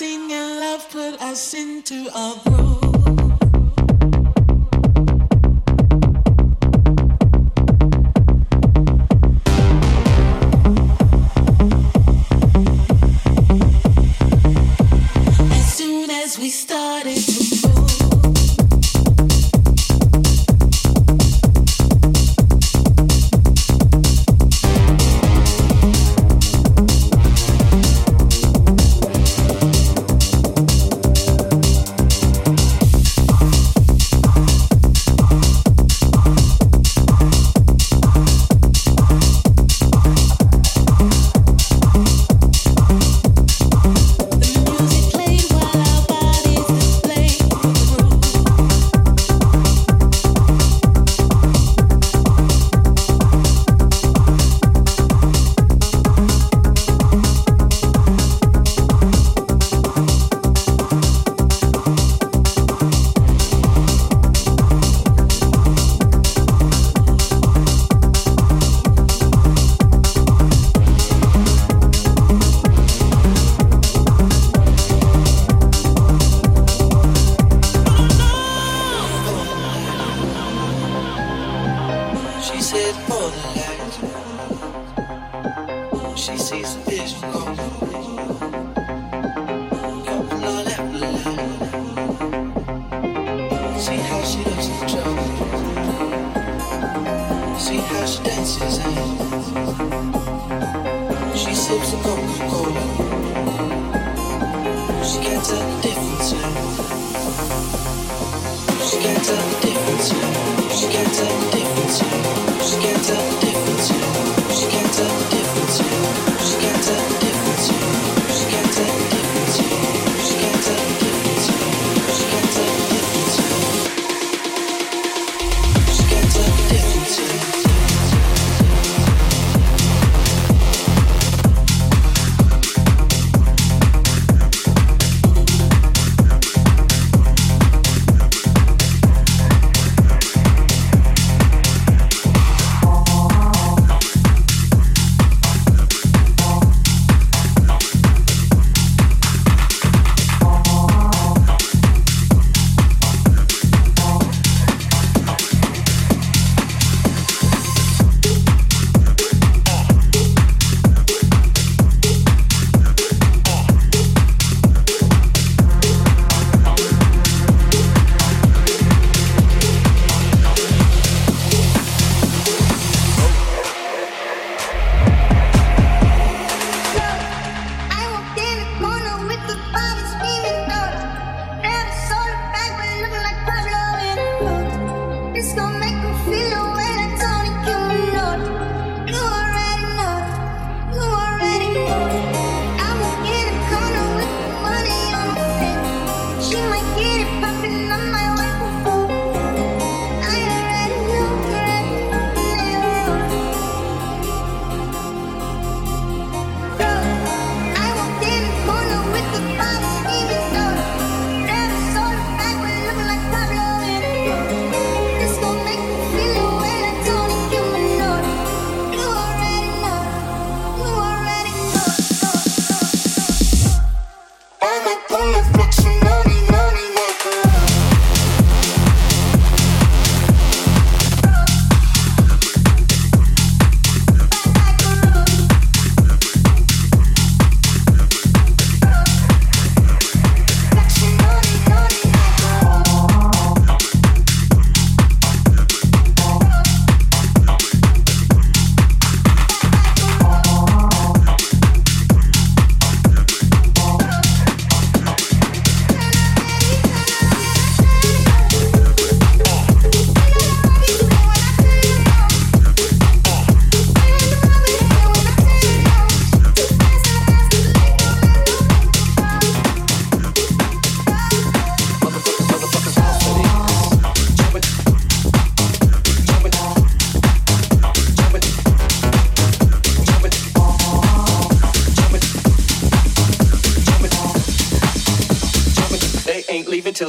Your love put us into a groove. waited for the light.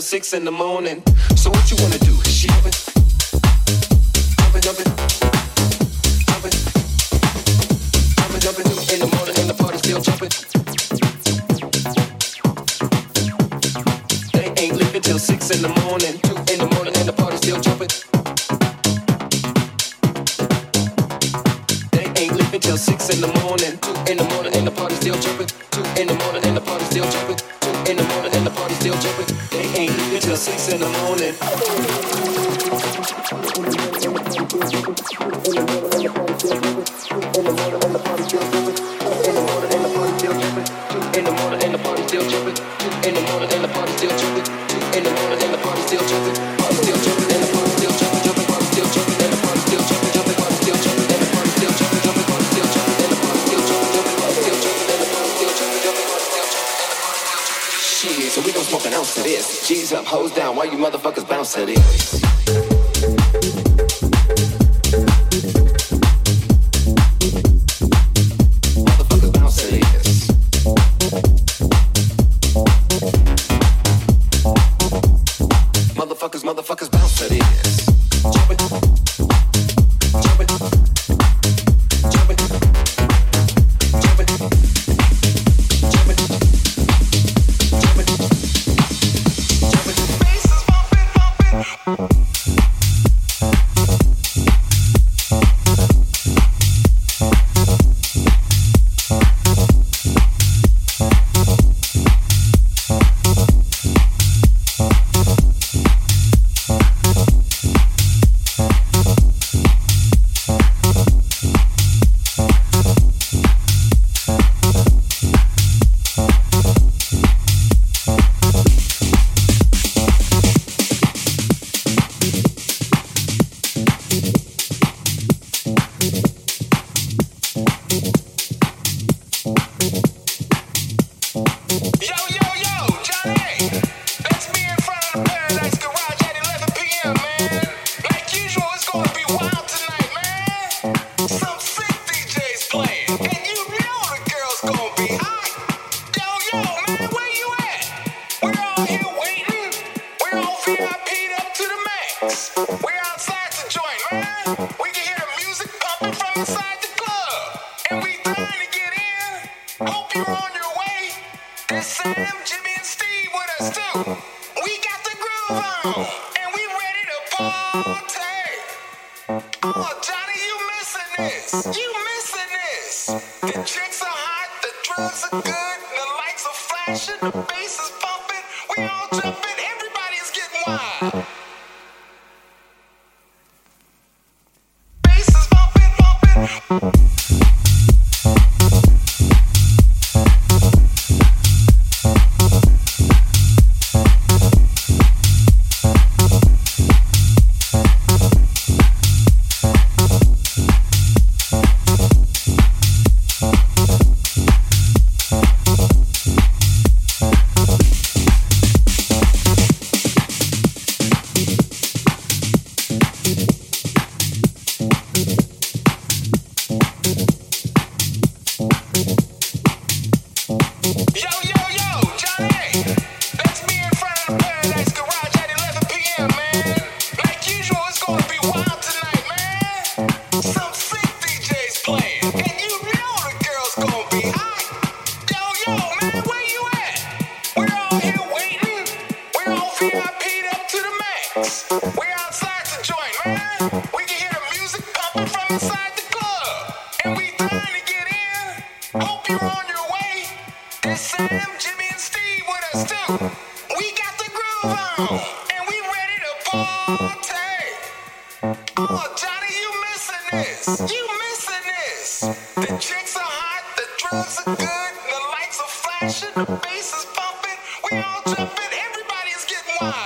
Six in the morning. So what you wanna do? She jumping, jumping, jumping, jumping, jumping, jumping in the morning, and the party still jumping. this. G's up, hoes down, why you motherfuckers bounce to this? Ваш Ваш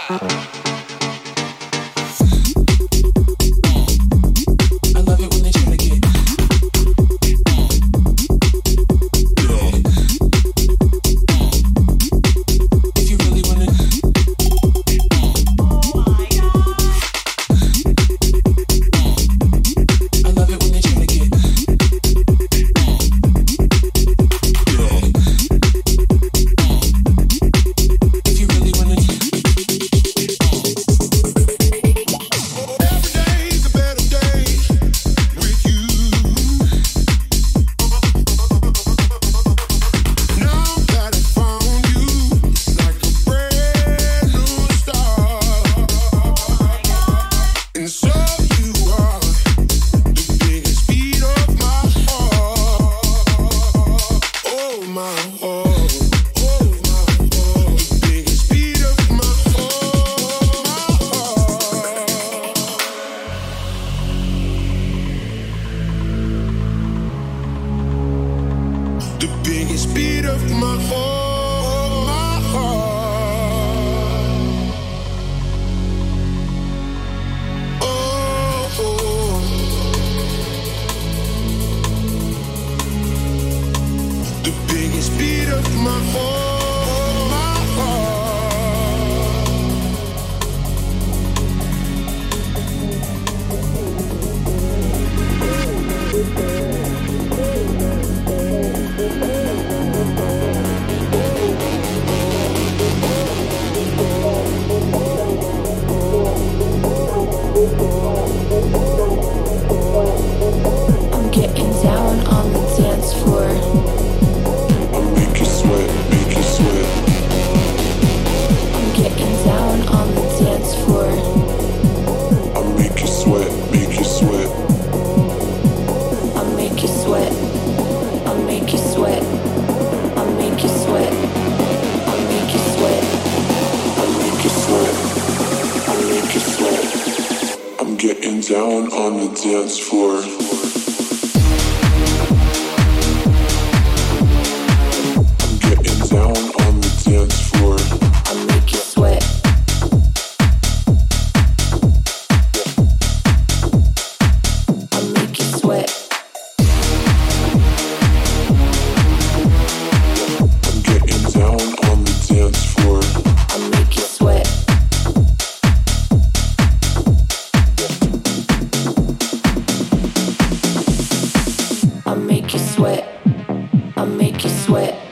Uh-oh. It's beat of my heart. My heart. Down on the dance floor. make you sweat. I make you sweat.